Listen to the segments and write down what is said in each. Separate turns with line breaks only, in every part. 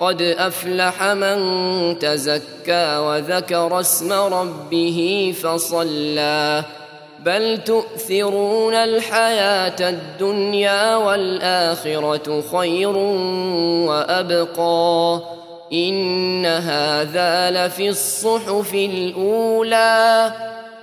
قد أفلح من تزكى وذكر اسم ربه فصلى. بل تؤثرون الحياة الدنيا والآخرة خير وأبقى. إن هذا لفي الصحف الأولى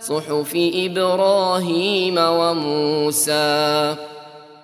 صحف إبراهيم وموسى.